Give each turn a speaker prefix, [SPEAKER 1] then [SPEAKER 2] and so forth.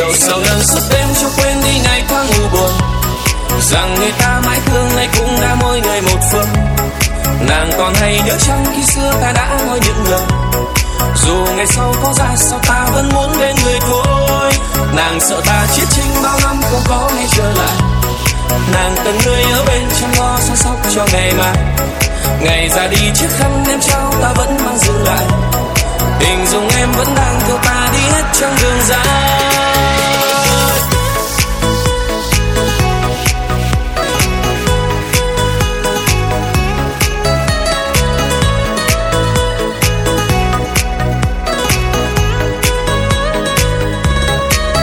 [SPEAKER 1] rượu sầu lần suốt đêm cho quên đi ngày tháng u buồn. Rằng người ta mãi thương nay cũng đã mỗi người một phương nàng còn hay nhớ chăng khi xưa ta đã nói những lời. Dù ngày sau có ra sao ta vẫn muốn bên người thôi. Nàng sợ ta chiết chinh bao năm không có ngày trở lại. Nàng cần người ở bên chăm lo săn sóc cho ngày mai. Ngày ra đi chiếc khăn em trao ta vẫn mang giữ lại. Tình dùng em vẫn đang theo ta